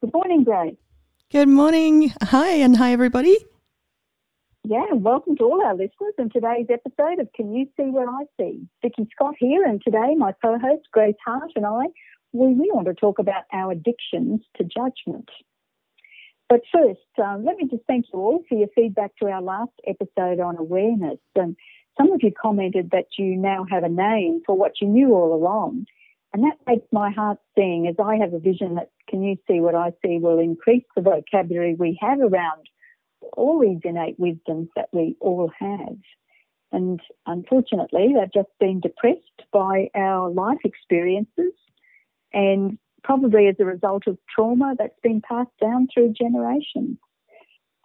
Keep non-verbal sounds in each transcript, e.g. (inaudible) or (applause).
Good morning, Grace. Good morning. Hi, and hi, everybody. Yeah, welcome to all our listeners and today's episode of Can You See What I See? Vicki Scott here, and today my co-host Grace Hart and I, we, we want to talk about our addictions to judgment. But first, um, let me just thank you all for your feedback to our last episode on awareness. And some of you commented that you now have a name for what you knew all along. And that makes my heart sing as I have a vision that Can You See What I See will increase the vocabulary we have around all these innate wisdoms that we all have. And unfortunately, they've just been depressed by our life experiences and probably as a result of trauma that's been passed down through generations.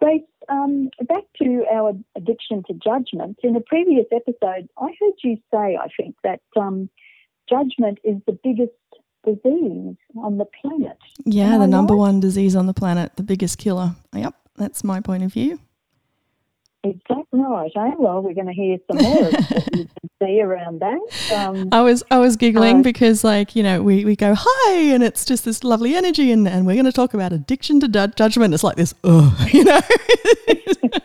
Grace, um, back to our addiction to judgment. In a previous episode, I heard you say, I think, that um, judgment is the biggest disease on the planet. Yeah, the number right? one disease on the planet, the biggest killer. Yep, that's my point of view. Exactly right. Eh? Well, we're going to hear some more you (laughs) can see around that. Um, I was I was giggling uh, because, like, you know, we, we go hi, and it's just this lovely energy, and, and we're going to talk about addiction to du- judgment. It's like this, oh, (laughs) you know. (laughs)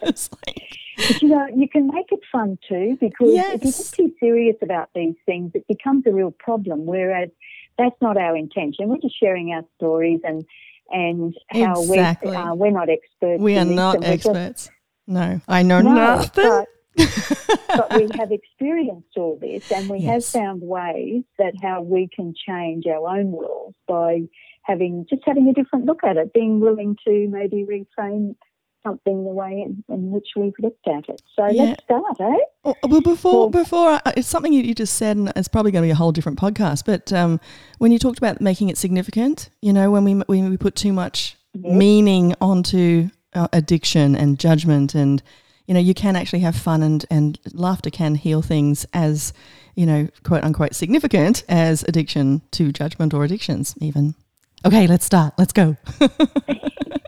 it's like, but, you know, you can make it fun too because yes. if you get too serious about these things, it becomes a real problem. Whereas that's not our intention. We're just sharing our stories and and how exactly. we uh, we're not experts. We are not experts. Just, no, I know no, nothing. But, (laughs) but we have experienced all this and we yes. have found ways that how we can change our own world by having just having a different look at it, being willing to maybe reframe something the way in, in which we've looked at it. So yeah. let's start, eh? Well, before well, before it's something you just said, and it's probably going to be a whole different podcast. But um, when you talked about making it significant, you know, when we when we put too much yes. meaning onto uh, addiction and judgment and you know you can actually have fun and and laughter can heal things as you know quote unquote significant as addiction to judgment or addictions even okay let's start let's go (laughs)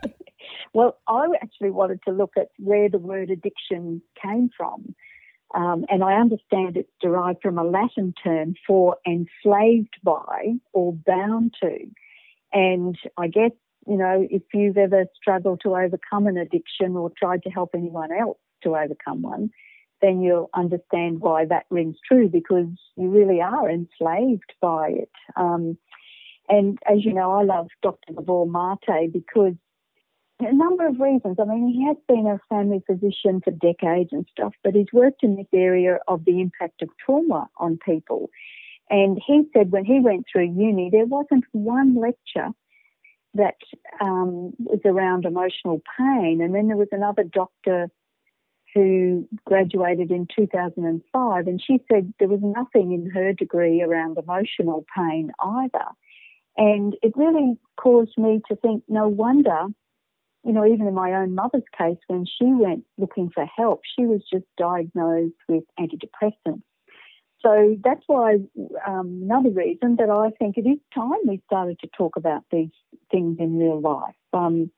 well i actually wanted to look at where the word addiction came from um, and I understand it's derived from a Latin term for enslaved by or bound to. And I guess you know, if you've ever struggled to overcome an addiction or tried to help anyone else to overcome one, then you'll understand why that rings true because you really are enslaved by it. Um, and as you know, I love Dr. Gabor Mate because a number of reasons. I mean, he has been a family physician for decades and stuff, but he's worked in this area of the impact of trauma on people. And he said when he went through uni, there wasn't one lecture that um, was around emotional pain. And then there was another doctor who graduated in 2005, and she said there was nothing in her degree around emotional pain either. And it really caused me to think no wonder, you know, even in my own mother's case, when she went looking for help, she was just diagnosed with antidepressants. So that's why um, another reason that I think it is time we started to talk about these things in real life. Um,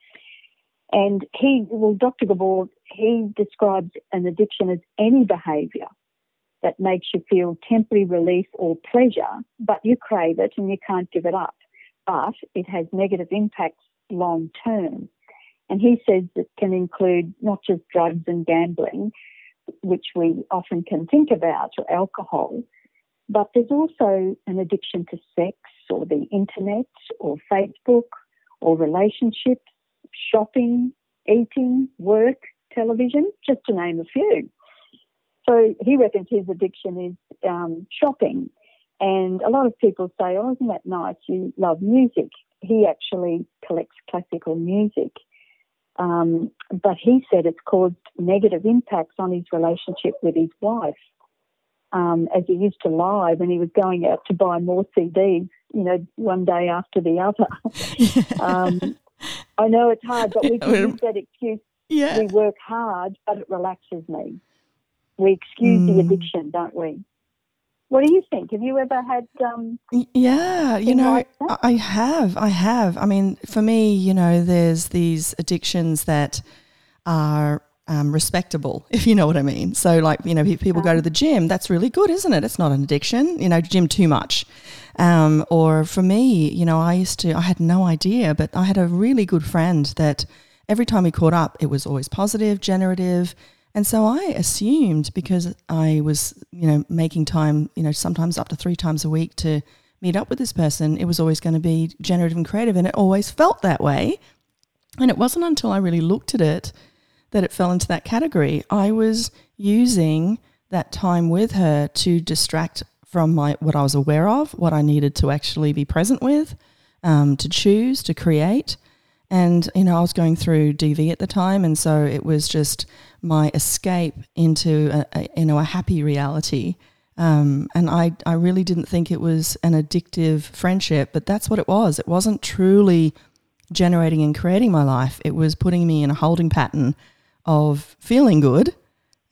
and he, well, Dr. Gabor, he describes an addiction as any behaviour that makes you feel temporary relief or pleasure, but you crave it and you can't give it up. But it has negative impacts long term. And he says it can include not just drugs and gambling, which we often can think about, or alcohol, but there's also an addiction to sex or the internet or Facebook or relationships, shopping, eating, work, television, just to name a few. So he reckons his addiction is um, shopping. And a lot of people say, oh, isn't that nice? You love music. He actually collects classical music. Um, but he said it's caused negative impacts on his relationship with his wife. Um, as he used to lie when he was going out to buy more CDs, you know, one day after the other. (laughs) um, I know it's hard, but we (laughs) can use that excuse. Yeah. We work hard, but it relaxes me. We excuse mm. the addiction, don't we? What do you think? Have you ever had? Um, yeah, you know, like I have. I have. I mean, for me, you know, there's these addictions that are um, respectable, (laughs) if you know what I mean. So, like, you know, people go to the gym, that's really good, isn't it? It's not an addiction, you know, gym too much. Um, or for me, you know, I used to, I had no idea, but I had a really good friend that every time we caught up, it was always positive, generative. And so I assumed because I was, you know, making time, you know, sometimes up to three times a week to meet up with this person, it was always going to be generative and creative. And it always felt that way. And it wasn't until I really looked at it that it fell into that category. I was using that time with her to distract from my what I was aware of, what I needed to actually be present with, um, to choose, to create. And you know, I was going through DV at the time, and so it was just my escape into a, a you know a happy reality. Um, and I, I really didn't think it was an addictive friendship, but that's what it was. It wasn't truly generating and creating my life. It was putting me in a holding pattern of feeling good,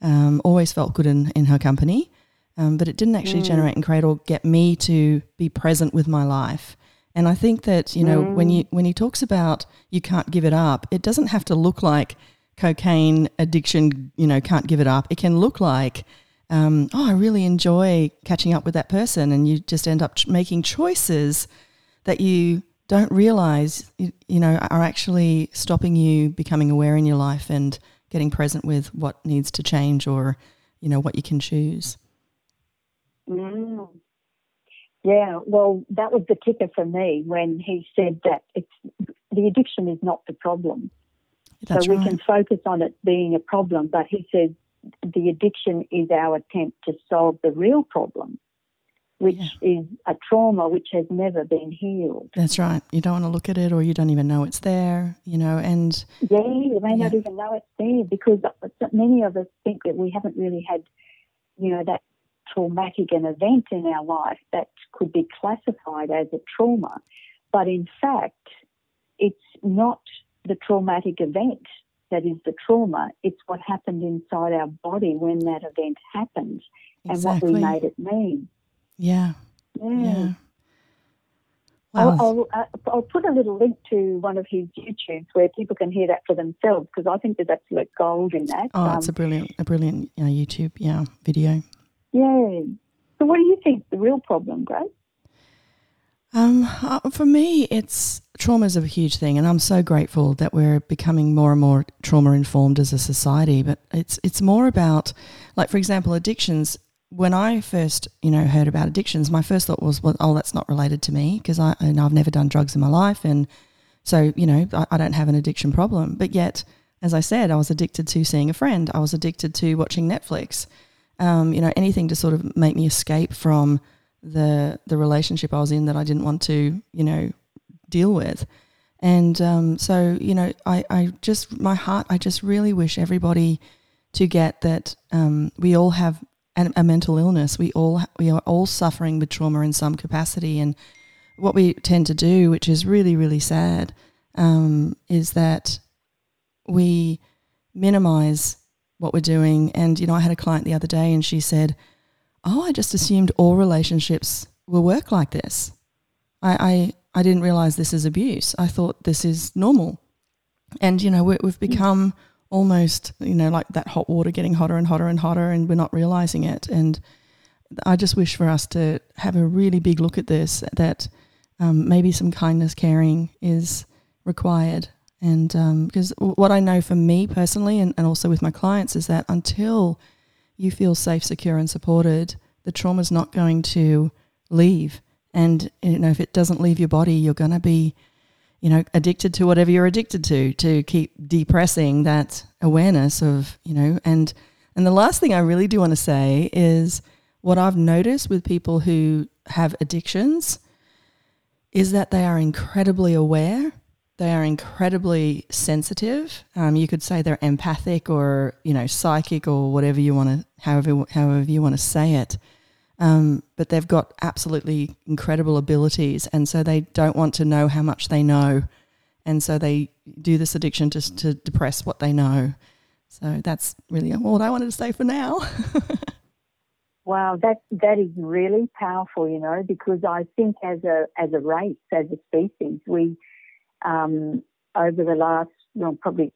um, always felt good in, in her company, um, but it didn't actually mm. generate and create or get me to be present with my life. And I think that you know mm. when you when he talks about you can't give it up, it doesn't have to look like cocaine addiction. You know, can't give it up. It can look like um, oh, I really enjoy catching up with that person, and you just end up ch- making choices that you don't realize you, you know are actually stopping you becoming aware in your life and getting present with what needs to change or, you know, what you can choose. Mm. Yeah, well, that was the kicker for me when he said that it's the addiction is not the problem. That's so we right. can focus on it being a problem, but he said the addiction is our attempt to solve the real problem which yeah. is a trauma which has never been healed. That's right. You don't want to look at it or you don't even know it's there, you know, and Yeah, you may yeah. not even know it's there because many of us think that we haven't really had, you know, that traumatic an event in our life that could be classified as a trauma. But in fact, it's not the traumatic event that is the trauma, it's what happened inside our body when that event happened exactly. and what we made it mean. Yeah. Yeah. Wow. I'll, I'll, uh, I'll, put a little link to one of his YouTubes where people can hear that for themselves because I think there's absolute gold in that. Oh, um, it's a brilliant, a brilliant uh, YouTube, yeah, video. Yeah. So, what do you think the real problem, Grace? Um, uh, for me, it's trauma is a huge thing, and I'm so grateful that we're becoming more and more trauma informed as a society. But it's it's more about, like for example, addictions when I first, you know, heard about addictions, my first thought was, well, oh, that's not related to me because I, and I've never done drugs in my life, and so you know, I, I, don't have an addiction problem. But yet, as I said, I was addicted to seeing a friend. I was addicted to watching Netflix. Um, you know, anything to sort of make me escape from the the relationship I was in that I didn't want to, you know, deal with. And um, so, you know, I, I just my heart, I just really wish everybody to get that um, we all have and a mental illness. We all we are all suffering with trauma in some capacity, and what we tend to do, which is really really sad, um, is that we minimize what we're doing. And you know, I had a client the other day, and she said, "Oh, I just assumed all relationships will work like this. I I, I didn't realize this is abuse. I thought this is normal." And you know, we, have become almost, you know, like that hot water getting hotter and hotter and hotter, and we're not realizing it. And I just wish for us to have a really big look at this, that um, maybe some kindness, caring is required. And because um, what I know for me personally, and, and also with my clients, is that until you feel safe, secure, and supported, the trauma is not going to leave. And you know, if it doesn't leave your body, you're going to be you know, addicted to whatever you're addicted to, to keep depressing that awareness of, you know, and and the last thing I really do want to say is what I've noticed with people who have addictions is that they are incredibly aware. They are incredibly sensitive. Um, you could say they're empathic or you know psychic or whatever you want to, however however you want to say it. Um, but they've got absolutely incredible abilities, and so they don't want to know how much they know, and so they do this addiction just to depress what they know. So that's really all I wanted to say for now. (laughs) wow, that that is really powerful, you know, because I think as a as a race, as a species, we um, over the last well, probably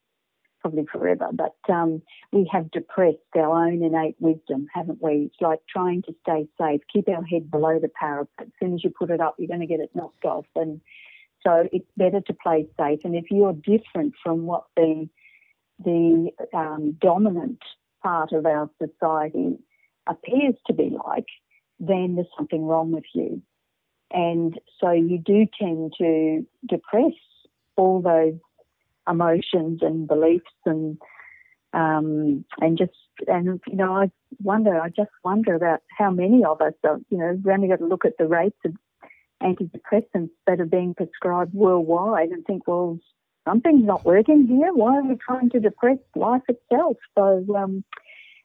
probably forever, but um, we have depressed our own innate wisdom, haven't we? It's like trying to stay safe, keep our head below the parapet. As soon as you put it up, you're going to get it knocked off. And so it's better to play safe. And if you're different from what the the um, dominant part of our society appears to be like, then there's something wrong with you. And so you do tend to depress all those emotions and beliefs and um, and just and you know I wonder I just wonder about how many of us are you know we've only got to look at the rates of antidepressants that are being prescribed worldwide and think well something's not working here. Why are we trying to depress life itself? So um,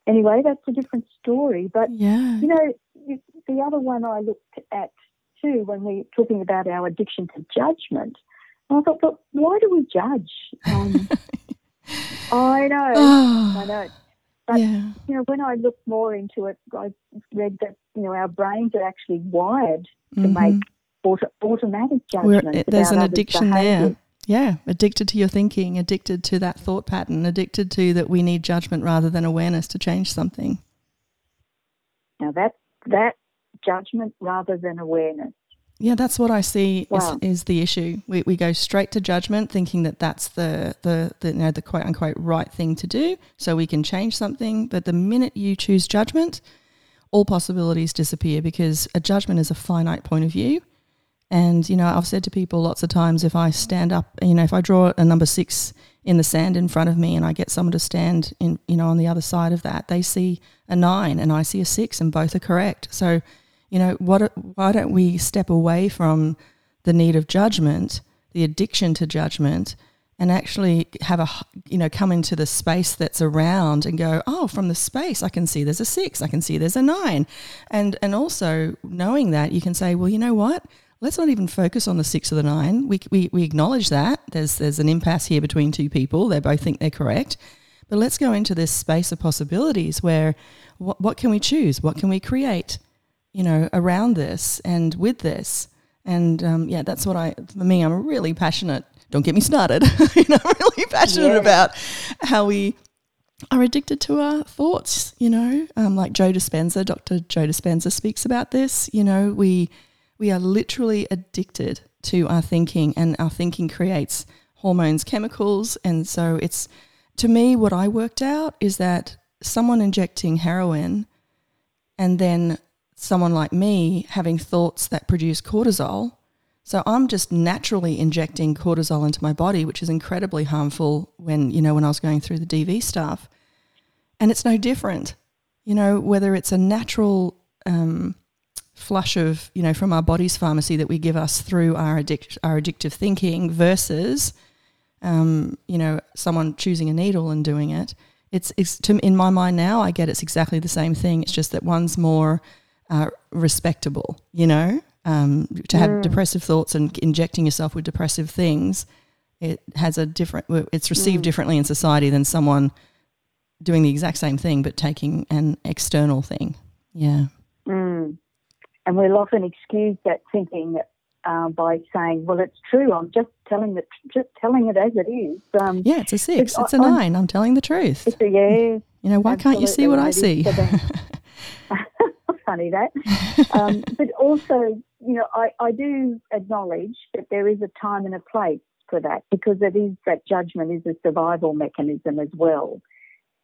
anyway that's a different story. But yeah. you know the other one I looked at too when we are talking about our addiction to judgment I thought, but why do we judge? Um, (laughs) I know, (sighs) I know. But yeah. you know, when I look more into it, I read that you know our brains are actually wired to mm-hmm. make auto, automatic judgments. there's an addiction there. Yeah, addicted to your thinking, addicted to that thought pattern, addicted to that we need judgment rather than awareness to change something. Now that that judgment rather than awareness yeah, that's what I see wow. is, is, the issue. We, we go straight to judgment, thinking that that's the, the, the, you know, the quote unquote right thing to do so we can change something. But the minute you choose judgment, all possibilities disappear because a judgment is a finite point of view. And, you know, I've said to people lots of times if I stand up, you know, if I draw a number six in the sand in front of me and I get someone to stand in, you know, on the other side of that, they see a nine and I see a six and both are correct. So, you know, what, why don't we step away from the need of judgment, the addiction to judgment, and actually have a, you know, come into the space that's around and go, oh, from the space, I can see there's a six, I can see there's a nine. And, and also knowing that, you can say, well, you know what? Let's not even focus on the six or the nine. We, we, we acknowledge that there's, there's an impasse here between two people. They both think they're correct. But let's go into this space of possibilities where what, what can we choose? What can we create? You know, around this and with this. And um, yeah, that's what I, for me, I'm really passionate. Don't get me started. (laughs) you know, I'm really passionate yeah. about how we are addicted to our thoughts, you know, um, like Joe Dispenza, Dr. Joe Dispenza speaks about this. You know, we, we are literally addicted to our thinking, and our thinking creates hormones, chemicals. And so it's, to me, what I worked out is that someone injecting heroin and then someone like me having thoughts that produce cortisol. So I'm just naturally injecting cortisol into my body, which is incredibly harmful when, you know, when I was going through the DV stuff. And it's no different, you know, whether it's a natural um, flush of, you know, from our body's pharmacy that we give us through our, addic- our addictive thinking versus, um, you know, someone choosing a needle and doing it. It's, it's to, in my mind now, I get it's exactly the same thing. It's just that one's more uh, respectable, you know, um, to have mm. depressive thoughts and injecting yourself with depressive things, it has a different, it's received mm. differently in society than someone doing the exact same thing but taking an external thing. Yeah. Mm. And we'll often excuse that thinking uh, by saying, "Well, it's true. I'm just telling it, just telling it as it is." Um, yeah, it's a six. It's, a 9 I'm telling the truth. It's a yeah. You know, why can't you see what I see? (laughs) funny that. um, (laughs) but also, you know, I, I do acknowledge that there is a time and a place for that because it is that judgment is a survival mechanism as well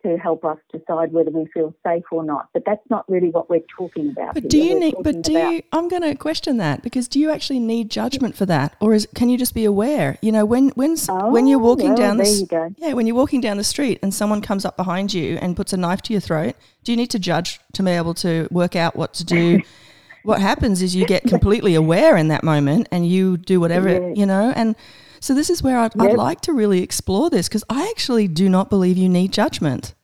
to help us decide whether we feel safe or not. But that's not really what we're talking about. But do you need? But do about, you? I'm going to question that because do you actually need judgment for that, or is can you just be aware? You know, when when oh, when you're oh, walking well, down the you yeah, when you're walking down the street and someone comes up behind you and puts a knife to your throat, do you need to judge to be able to work out what to do? (laughs) what happens is you get completely aware in that moment and you do whatever yeah. you know and so this is where I'd, yep. I'd like to really explore this because I actually do not believe you need judgment.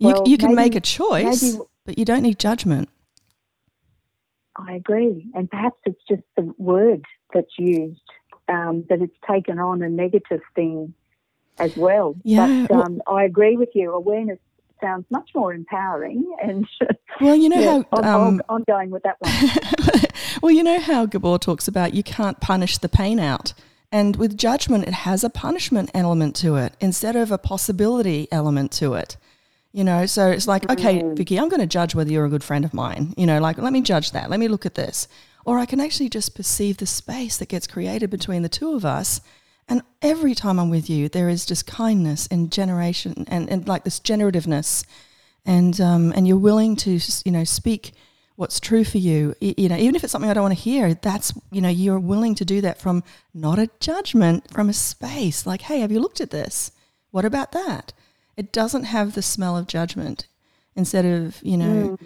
Well, you, you can maybe, make a choice, maybe, but you don't need judgment. I agree. And perhaps it's just the word that's used, um, that it's taken on a negative thing as well. Yeah, but um, well, I agree with you. Awareness sounds much more empowering. And (laughs) well, you know yeah, how um, I'm, I'm, going with that one. (laughs) well, you know how Gabor talks about you can't punish the pain out. And with judgment, it has a punishment element to it instead of a possibility element to it. You know, so it's like, okay, Mm. Vicki, I'm going to judge whether you're a good friend of mine. You know, like, let me judge that. Let me look at this. Or I can actually just perceive the space that gets created between the two of us. And every time I'm with you, there is just kindness and generation and, and like this generativeness. And, um, and you're willing to, you know, speak what's true for you. You know, even if it's something I don't want to hear, that's, you know, you're willing to do that from not a judgment, from a space like, hey, have you looked at this? What about that? It doesn't have the smell of judgment. Instead of, you know,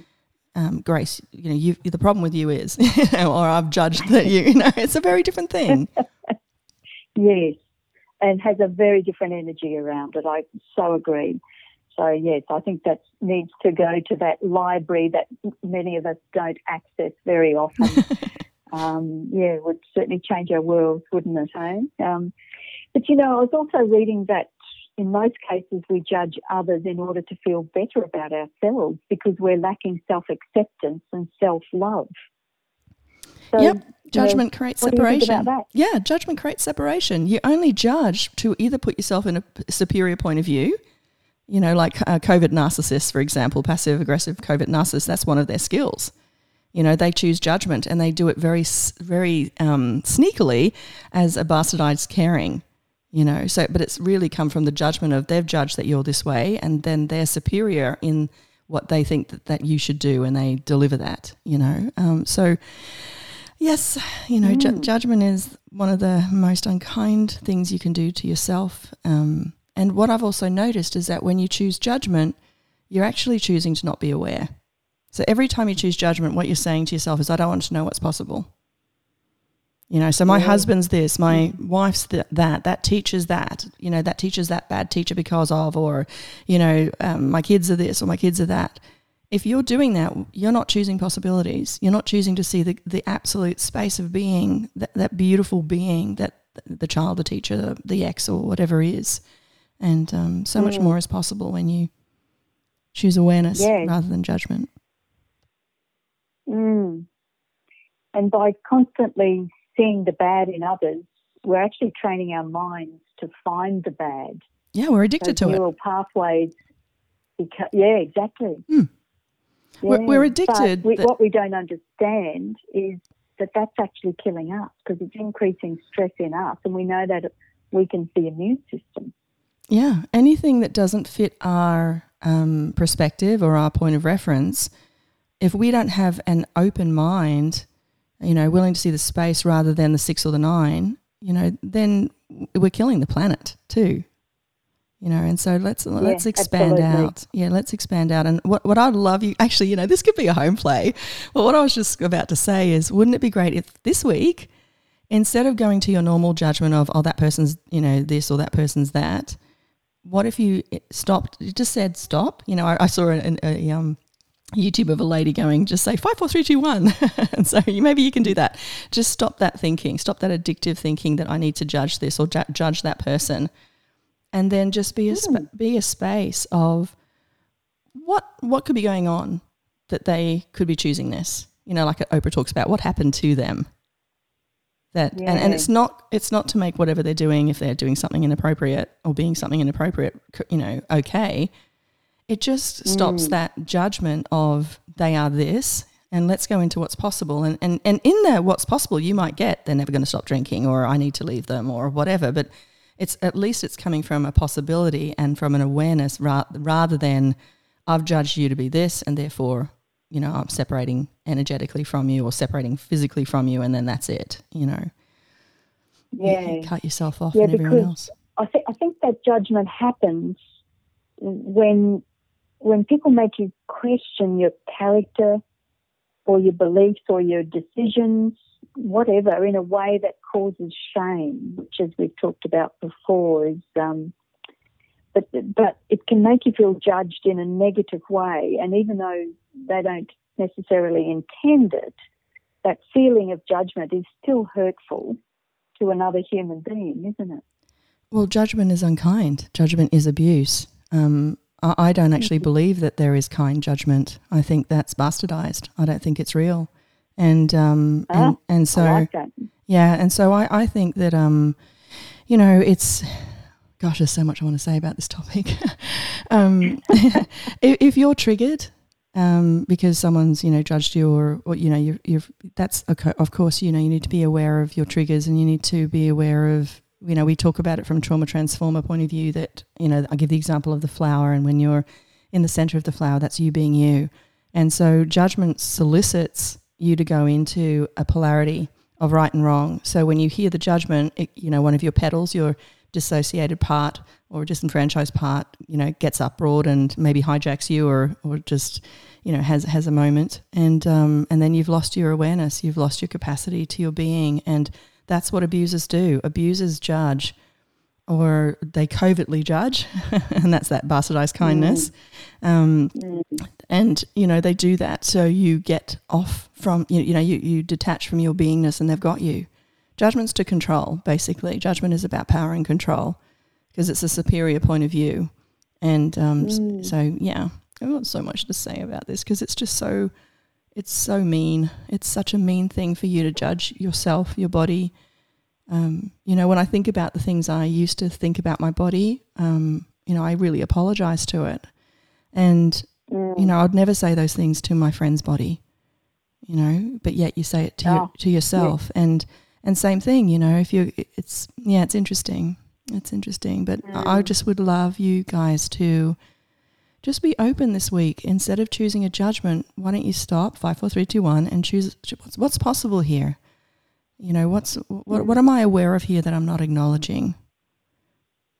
um, Grace, you know, you, the problem with you is, (laughs) you know, or I've judged that you, (laughs) you know, it's a very different thing. (laughs) Yes, and has a very different energy around it. I so agree. So yes, I think that needs to go to that library that many of us don't access very often. um, yeah, it would certainly change our world, wouldn't it? Eh? Um, but you know, I was also reading that in most cases we judge others in order to feel better about ourselves because we're lacking self acceptance and self love. So, yep. Judgment creates what do you think separation. Yeah, judgment creates separation. You only judge to either put yourself in a superior point of view, you know, like uh, covert narcissists, for example, passive aggressive covert narcissists, that's one of their skills. You know, they choose judgment and they do it very, very um, sneakily as a bastardized caring. You know, so but it's really come from the judgment of they've judged that you're this way, and then they're superior in what they think that, that you should do, and they deliver that. You know, um, so yes, you know, ju- judgment is one of the most unkind things you can do to yourself. Um, and what I've also noticed is that when you choose judgment, you're actually choosing to not be aware. So every time you choose judgment, what you're saying to yourself is, I don't want to know what's possible. You know, so my Yeah. husband's this, my wife's th- that, that teacher's that, you know, that teacher's that bad teacher because of, or, you know, um, my kids are this or my kids are that. If you're doing that, you're not choosing possibilities. You're not choosing to see the, the absolute space of being, that, that beautiful being that the child, the teacher, the ex, or whatever is. And um, so much Mm. more is possible when you choose awareness Yes. rather than judgment. Mm. And by constantly seeing the bad in others, we're actually training our minds to find the bad. Yeah, we're addicted to it. neural pathways. Beca- yeah, exactly. Hmm. We're- we're addicted, we, but- what we don't understand is that that's actually killing us because it's increasing stress in us, and we know that it weakens the immune system. Yeah, anything that doesn't fit our um, perspective or our point of reference, if we don't have an open mind, you know, willing to see the space rather than the six or the nine, you know, then we're killing the planet too. You know, and so let's let's expand absolutely. out. Yeah, let's expand out. And what what I'd love you actually, you know, this could be a home play. But what I was just about to say is, wouldn't it be great if this week, instead of going to your normal judgment of oh that person's you know this or that person's that, what if you stopped? You just said stop. You know, I, I saw a, a, um, YouTube of a lady going, just say five, four, three, two, one, (laughs) and so you, maybe you can do that. Just stop that thinking. Stop that addictive thinking that I need to judge this or ju- judge that person, and then just be a sp- hmm. be a space of what what could be going on that they could be choosing this. You know, like Oprah talks about what happened to them. That and, and it's not it's not to make whatever they're doing if they're doing something inappropriate or being something inappropriate, you know, okay. It just stops mm. that judgment of they are this and let's go into what's possible. And, and, and in there, what's possible, you might get they're never going to stop drinking or I need to leave them or whatever. But it's at least it's coming from a possibility and from an awareness ra- rather than I've judged you to be this and therefore, you know, I'm separating energetically from you or separating physically from you and then that's it, you know. Yeah. You cut yourself off Yeah, and everyone because- else. I think I think that judgment happens when when people make you question your character or your beliefs or your decisions, whatever, in a way that causes shame, which, as we've talked about before, is um, but but it can make you feel judged in a negative way, and even though they don't necessarily intend it, that feeling of judgment is still hurtful to another human being, isn't it? Well, judgment is unkind. Judgment is abuse. Um, I, I don't actually believe that there is kind judgment. I think that's bastardized. I don't think it's real. and um, Ah, and, and so like yeah, and so I, I think that um, you know, it's gosh, there's so much I want to say about this topic. (laughs) um, (laughs) if, if you're triggered um, because someone's you know judged you or, or you know you you've that's okay, of course you know you need to be aware of your triggers and you need to be aware of you know we talk about it from trauma transformer point of view that you know I give the example of the flower and when you're in the center of the flower that's you being you and so judgment solicits you to go into a polarity of right and wrong. So when you hear the judgment, it, you know, one of your petals, your dissociated part or disenfranchised part, you know, gets uproared and maybe hijacks you or, or just, you know, has, has a moment. And, um, and then you've lost your awareness. You've lost your capacity to your being. And that's what abusers do. Abusers judge or they covertly judge, (laughs) and that's that bastardized kindness. Um, and you know they do that so you get off from you, you know you, you detach from your beingness and they've got you. Judgment's to control basically. Judgment is about power and control because it's a superior point of view. And um, s- so yeah i've got so much to say about this because it's just so it's so mean it's such a mean thing for you to judge yourself your body um, you know when i think about the things i used to think about my body um, you know i really apologize to it and you know, I'd never say those things to my friend's body, you know, but yet you say it to, your, Oh, to yourself. And, and same thing, you know, if you, it's, yeah, it's interesting. It's interesting. But I I just would love you guys to just be open this week. Instead of choosing a judgment, why don't you stop five, four, three, two, one and choose what's, what's possible here? You know, what's, what, what am I aware of here that I'm not acknowledging?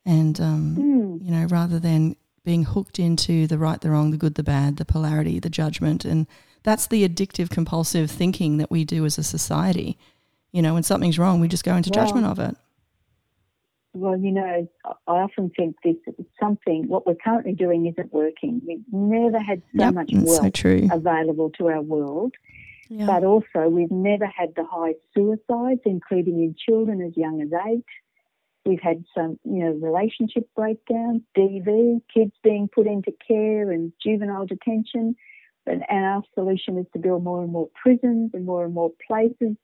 And, um, Mm. you know, rather than being hooked into the right, the wrong, the good, the bad, the polarity, the judgment. And that's the addictive, compulsive thinking that we do as a society. You know, when something's wrong, we just go into Well, judgment of it. Well, you know, I often think this is something, what we're currently doing isn't working. We've never had so Yep, much wealth so true. available to our world, but also we've never had the high suicides, including in children as young as eight. We've had some, you know, relationship breakdowns, DV, kids being put into care and juvenile detention. And our solution is to build more and more prisons and more and more places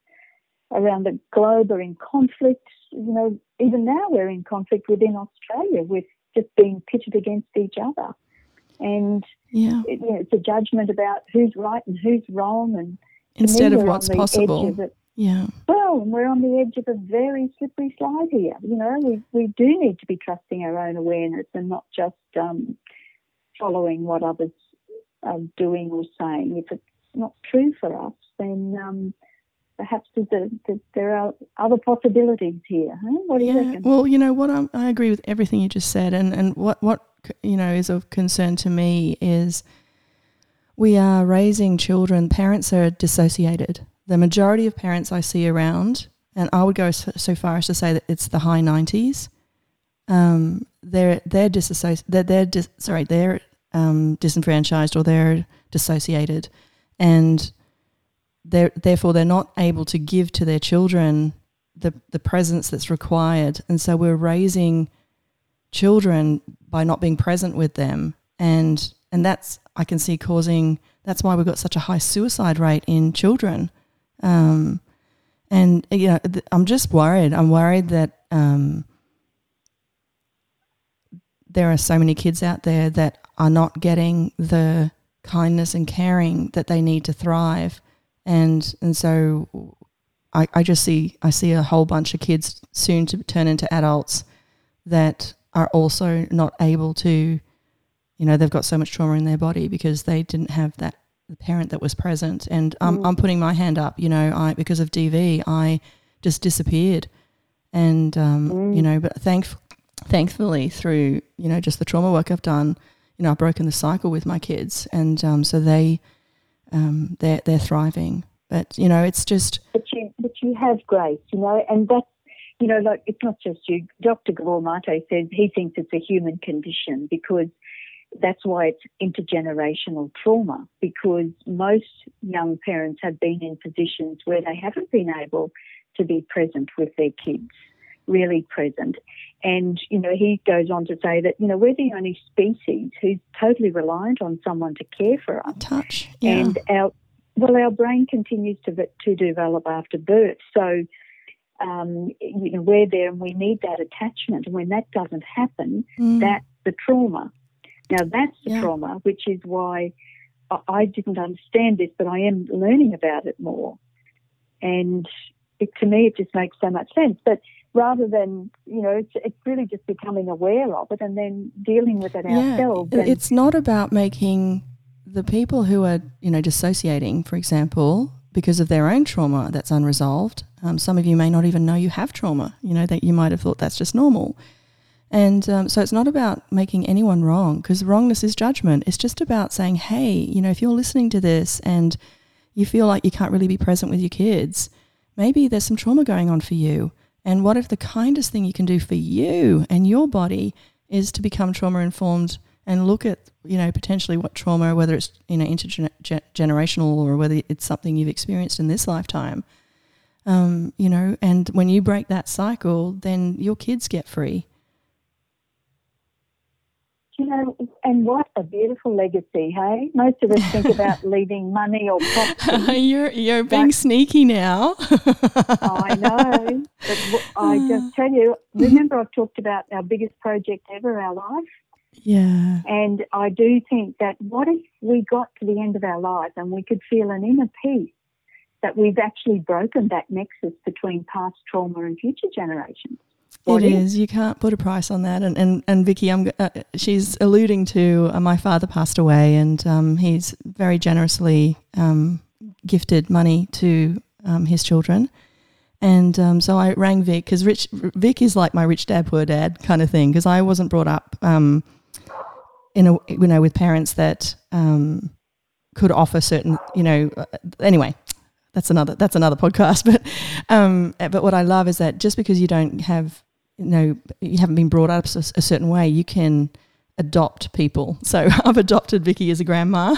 around the globe are in conflict. You know, even now we're in conflict within Australia with just being pitted against each other. And yeah. it, you know, it's a judgment about who's right and who's wrong. And Instead of what's possible. of it. Yeah. Well, and we're on the edge of a very slippery slide here. You know, we, we do need to be trusting our own awareness and not just um, following what others are doing or saying. If it's not true for us, then um, perhaps that there are other possibilities here. Huh? What do you Yeah. reckon? Well, you know what? I'm, I agree with everything you just said, and and what what you know is of concern to me is we are raising children. Parents are dissociated. The majority of parents I see around, and I would go so, so far as to say that it's the high nineties. Um, they're they're disassociated. They're, they're dis- sorry, they're um, disenfranchised or they're dissociated, and they're therefore they're not able to give to their children the the presence that's required, and so we're raising children by not being present with them, and and that's I can see causing. That's why we've got such a high suicide rate in children, um, and you know th- I'm just worried. I'm worried that um, there are so many kids out there that are not getting the kindness and caring that they need to thrive, and and so I, I just see I see a whole bunch of kids soon to turn into adults that are also not able to, you know, they've got so much trauma in their body because they didn't have that parent that was present. And I'm I'm putting my hand up, you know, I because of DV, I just disappeared, and um, you know, but thank thankfully through you know just the trauma work I've done, you know, I've broken the cycle with my kids, and um, so they um, they're they're thriving. But you know, it's just but you but you have grace, you know, and that's you know, like it's not just you. Dr. Gabor says he thinks it's a human condition because that's why it's intergenerational trauma because most young parents have been in positions where they haven't been able to be present with their kids, really present. And, you know, he goes on to say that, you know, we're the only species who's totally reliant on someone to care for us. touch. Yeah. And our Well, our brain continues to to develop after birth, so um, you know we're there and we need that attachment. And when that doesn't happen, mm. that's the trauma. Now that's the yeah. trauma, which is why I didn't understand this, but I am learning about it more. And it, to me, it just makes so much sense. But rather than, you know, it's, it's really just becoming aware of it and then dealing with it ourselves yeah, it's not about making the people who are, you know, dissociating, for example, because of their own trauma that's unresolved. Um, some of you may not even know you have trauma, you know, that you might have thought that's just normal. And um, so it's not about making anyone wrong because wrongness is judgment. It's just about saying, hey, you know, if you're listening to this and you feel like you can't really be present with your kids, maybe there's some trauma going on for you. And what if the kindest thing you can do for you and your body is to become trauma informed and look at, you know, potentially what trauma, whether it's, you know, intergenerational or whether it's something you've experienced in this lifetime. Um, you know, and when you break that cycle, then your kids get free you know, and what a beautiful legacy, hey? Most of us think (laughs) about leaving money or property. (laughs) you're you're being sneaky now. I know, but (laughs) I just tell you. Remember, I've talked about our biggest project ever, our life. Yeah. And I do think that what if we got to the end of our life and we could feel an inner peace that we've actually broken that nexus between past trauma and future generations? It is. You can't put a price on that. And and, and Vicki, I'm, uh, she's alluding to uh, my father passed away, and um, he's very generously um, gifted money to um, his children. And um, so I rang Vic because Rich Vic is like my rich dad, poor dad kind of thing. Because I wasn't brought up um, in a you know with parents that um, could offer certain you know. Uh, anyway, that's another that's another podcast. (laughs) But um, but what I love is that just because you don't have you know you haven't been brought up a, a certain way, you can adopt people. (laughs) So I've adopted Vicki as a grandma,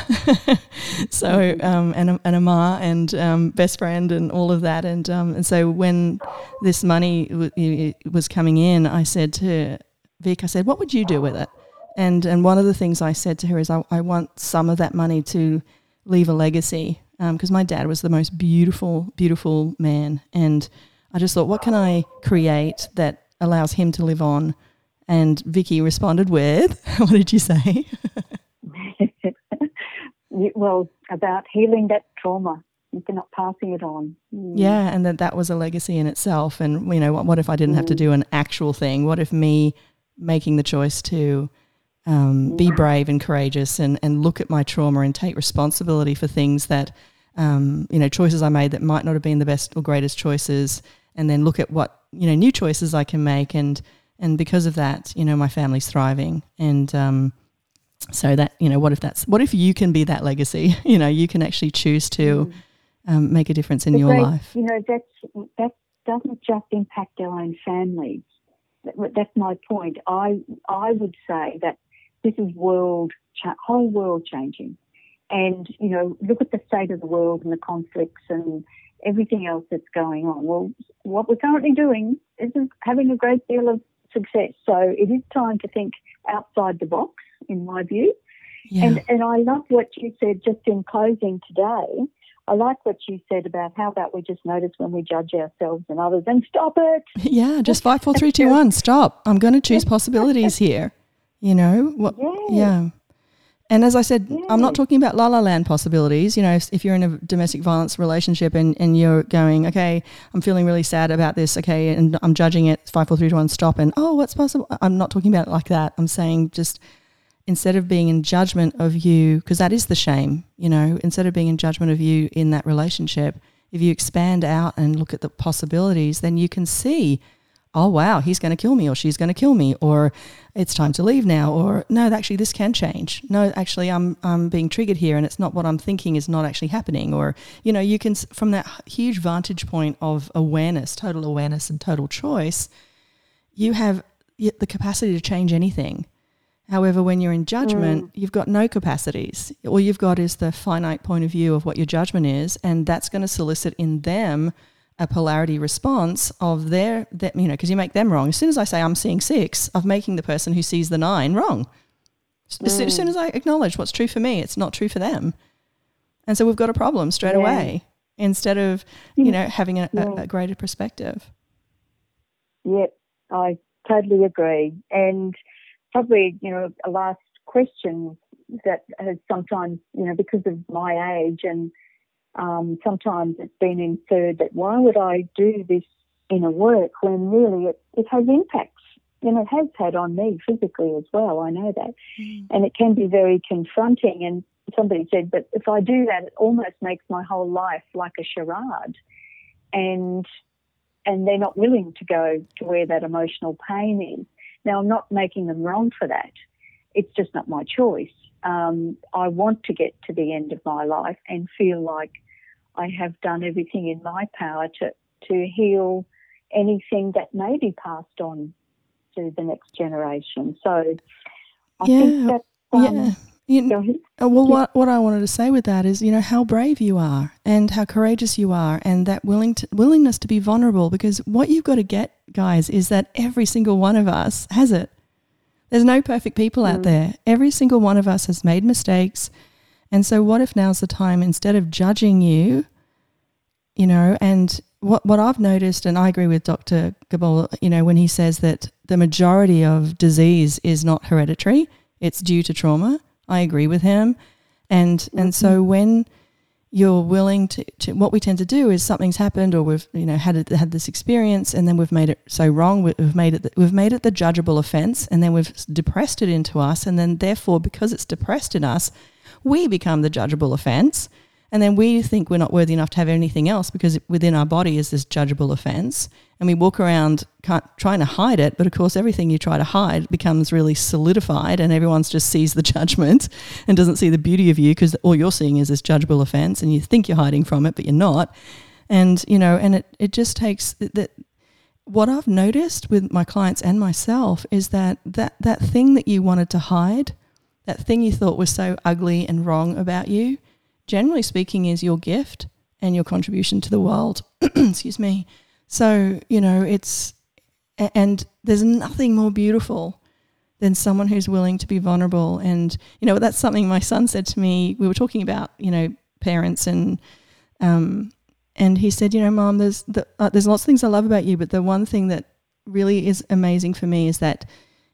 (laughs) so um, and a, and a ma and um, best friend and all of that. And um, and so when this money w- was coming in, I said to Vic, I said, "What would you do with it?" And and one of the things I said to her is, I, I want some of that money to leave a legacy because um, my dad was the most beautiful, beautiful man, and I just thought, what can I create that allows him to live on. And Vicki responded with, (laughs) what did you say? (laughs) well, about healing that trauma. You're not passing it on. Mm. Yeah, and that that was a legacy in itself. And you know, what, what if I didn't mm. have to mm. do an actual thing? What if me making the choice to um, be brave and courageous and, and look at my trauma and take responsibility for things that, um, you know, choices I made that might not have been the best or greatest choices, and then look at what you know new choices I can make, and and because of that, you know, my family's thriving, and um, so that you know, what if that's what if you can be that legacy? (laughs) You know, you can actually choose to mm. um, make a difference in your great, life. You know, that's that doesn't just impact our own families. That's my point. I I would say that this is world whole world changing, and you know, look at the state of the world and the conflicts and everything else that's going on. Well, what we're currently doing isn't having a great deal of success. So it is time to think outside the box, in my view. Yeah. And and I love what you said just in closing today. I like what you said about how about we just notice when we judge ourselves and others and stop it. (laughs) Yeah, just five, four, three, two, one. Stop. I'm going to choose possibilities here. You know what? (laughs) Yeah. yeah. And as I said, yeah. I'm not talking about la la land possibilities. You know, if, if, you're in a domestic violence relationship and, and you're going, okay, I'm feeling really sad about this, okay, and I'm judging it, five, four, three, two, one, stop, and oh, what's possible? I'm not talking about it like that. I'm saying just instead of being in judgment of you, because that is the shame, you know, instead of being in judgment of you in that relationship, if you expand out and look at the possibilities, then you can see oh wow he's going to kill me or she's going to kill me or it's time to leave now or no actually this can change. No actually i'm i'm being triggered here and it's not what i'm thinking is not actually happening or you know you can from that huge vantage point of awareness total awareness and total choice you have the capacity to change anything. However when you're in judgment mm. you've got no capacities. All you've got is the finite point of view of what your judgment is and that's going to solicit in them a polarity response of their that you know because you make them wrong as soon as i say i'm seeing six i'm making the person who sees the nine wrong mm. as, soon as i acknowledge what's true for me it's not true for them And so we've got a problem straight Yeah. away instead of, you know, having a, Yeah. a, a greater perspective. Yep, I totally agree. And probably, you know, a last question that has sometimes, you know, because of my age and um, sometimes it's been inferred that why would I do this in a work when really it, it has impacts. And it has had on me physically as well, I know that. And it can be very confronting. And somebody said, but if I do that, it almost makes my whole life like a charade. And and they're not willing to go to where that emotional pain is. Now, I'm not making them wrong for that. It's just not my choice. Um, I want to get to the end of my life and feel like I have done everything in my power to, to heal anything that may be passed on to the next generation. So I Yeah, think that. Um, yeah. You. Uh, Well, what, what I wanted to say with that is, you know, how brave you are and how courageous you are and that willing to, willingness to be vulnerable because what you've got to get, guys, is that every single one of us has it. There's no perfect people out mm. there. Every single one of us has made mistakes. And so what if now's the time instead of judging you, you know, and what, what I've noticed, and I agree with Dr. Gabor, you know, when he says that the majority of disease is not hereditary, it's due to trauma. I agree with him. And and so mm-hmm. when you're willing to, to what we tend to do is something's happened or we've you know had it, had this experience and then we've made it so wrong we- we've made it the, we've made it the judgeable offense and then we've depressed it into us and then therefore because it's depressed in us we become the judgeable offense and then we think we're not worthy enough to have anything else because within our body is this judgeable offense. And we walk around trying to hide it. But of course, everything you try to hide becomes really solidified, and everyone just sees the (laughs) judgment and doesn't see the beauty of you because all you're seeing is this judgeable offense. And you think you're hiding from it, but you're not. And, you know, and it, it just takes that. What I've noticed with my clients and myself is that, that that thing that you wanted to hide, that thing you thought was so ugly and wrong about you, generally speaking, is your gift and your contribution to the world. (clears throat) Excuse me. So, you know, it's, and there's nothing more beautiful than someone who's willing to be vulnerable. And, you know, that's something my son said to me. We were talking about, you know, parents and, um, and he said, you know, mom, there's, the, uh, there's lots of things I love about you, but the one thing that really is amazing for me is that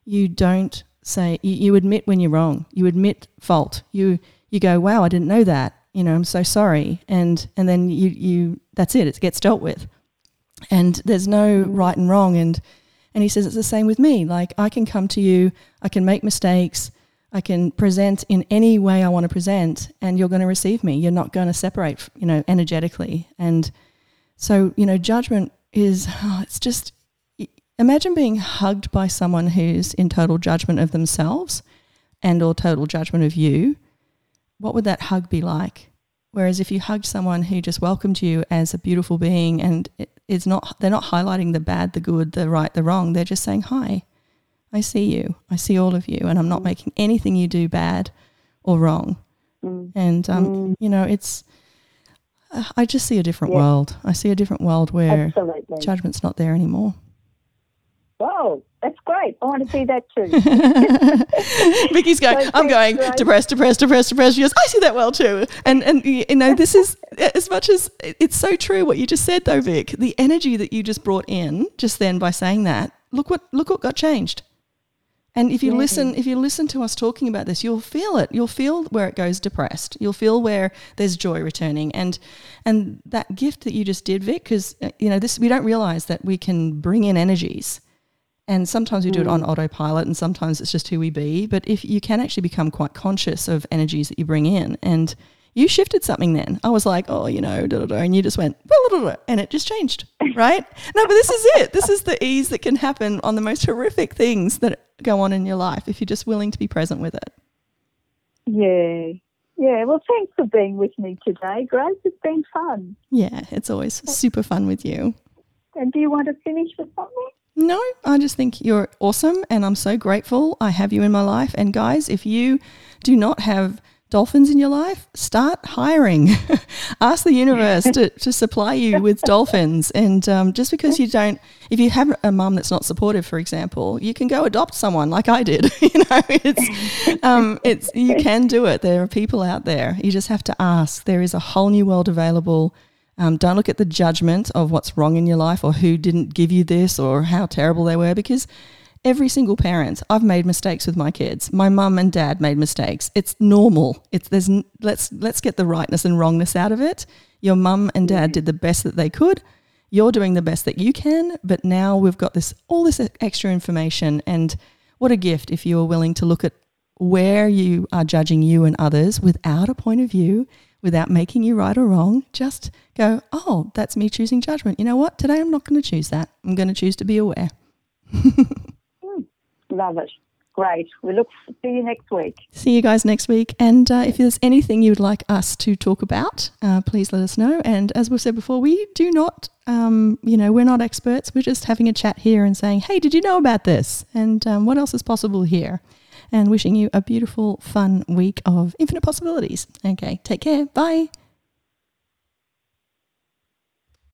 you don't say, you, you admit when you're wrong. You admit fault. You, you go, wow, I didn't know that. You know, I'm so sorry. And, and then you, you, that's it. It gets dealt with. And there's no right and wrong. And, and he says it's the same with me. Like I can come to you, I can make mistakes, I can present in any way I want to present, and you're going to receive me. You're not going to separate, you know, energetically. And so, you know, judgment is, oh, it's just, imagine being hugged by someone who's in total judgment of themselves and or total judgment of you. What would that hug be like? Whereas if you hugged someone who just welcomed you as a beautiful being and it is not, they're not highlighting the bad, the good, the right, the wrong. They're just saying, hi, I see you. I see all of you. And I'm not making anything you do bad or wrong. Mm. And, um, you know, it's, uh, I just see a different Yeah. world. I see a different world where Absolutely. judgment's not there anymore. Whoa, that's great. I want to see that too. (laughs) Vicki's going, So I'm going Grace. depressed, depressed, depressed, depressed. She goes, I see that well too. And, and you know, this is as much as it's so true what you just said though, Vic, the energy that you just brought in just then by saying that, look what, look what got changed. And if you Yeah. listen, if you listen to us talking about this, you'll feel it. You'll feel where it goes depressed. You'll feel where there's joy returning, and and that gift that you just did, Vic, because uh, you know this. We don't realize that we can bring in energies, and sometimes we do it mm. on autopilot, and sometimes it's just who we be. But if you can actually become quite conscious of energies that you bring in, and you shifted something then. I was like, oh, you know, da, da, da, and you just went, "Well, da, da, da," and it just changed, (laughs) right? no, but this is it. This is the ease that can happen on the most horrific things that go on in your life if you're just willing to be present with it. yeah. Yeah. Well, thanks for being with me today, Grace. It's been fun. Yeah, it's always super fun with you. And do you want to finish with something? No, I just think you're awesome and I'm so grateful I have you in my life. And guys, if you do not have dolphins in your life, start hiring. (laughs) Ask the universe to, to supply you with dolphins. And um, just because you don't, if you have a mum that's not supportive, for example, you can go adopt someone like I did. (laughs) you know, it's, um, it's, you can do it. There are people out there. You just have to ask. There is a whole new world available. Um, don't look at the judgment of what's wrong in your life or who didn't give you this or how terrible they were because every single parent i've made mistakes with my kids. My mum and dad made mistakes. It's normal. It's there's let's let's get the rightness and wrongness out of it. Your mum and dad did the best that they could. You're doing the best that you can but now we've got this all this extra information and what a gift if you are willing to look at where you are judging you and others without a point of view without making you right or wrong just go oh that's me choosing judgment you know what today i'm not going to choose that i'm going to choose to be aware (laughs) Love it. Great. We look see you next week. See you guys next week. And uh, if there's anything you would like us to talk about, uh, please let us know. And as we've said before, we do not, um, you know, we're not experts. We're just having a chat here and saying, hey, did you know about this? And um, what else is possible here? And wishing you a beautiful, fun week of infinite possibilities. Okay, take care. Bye.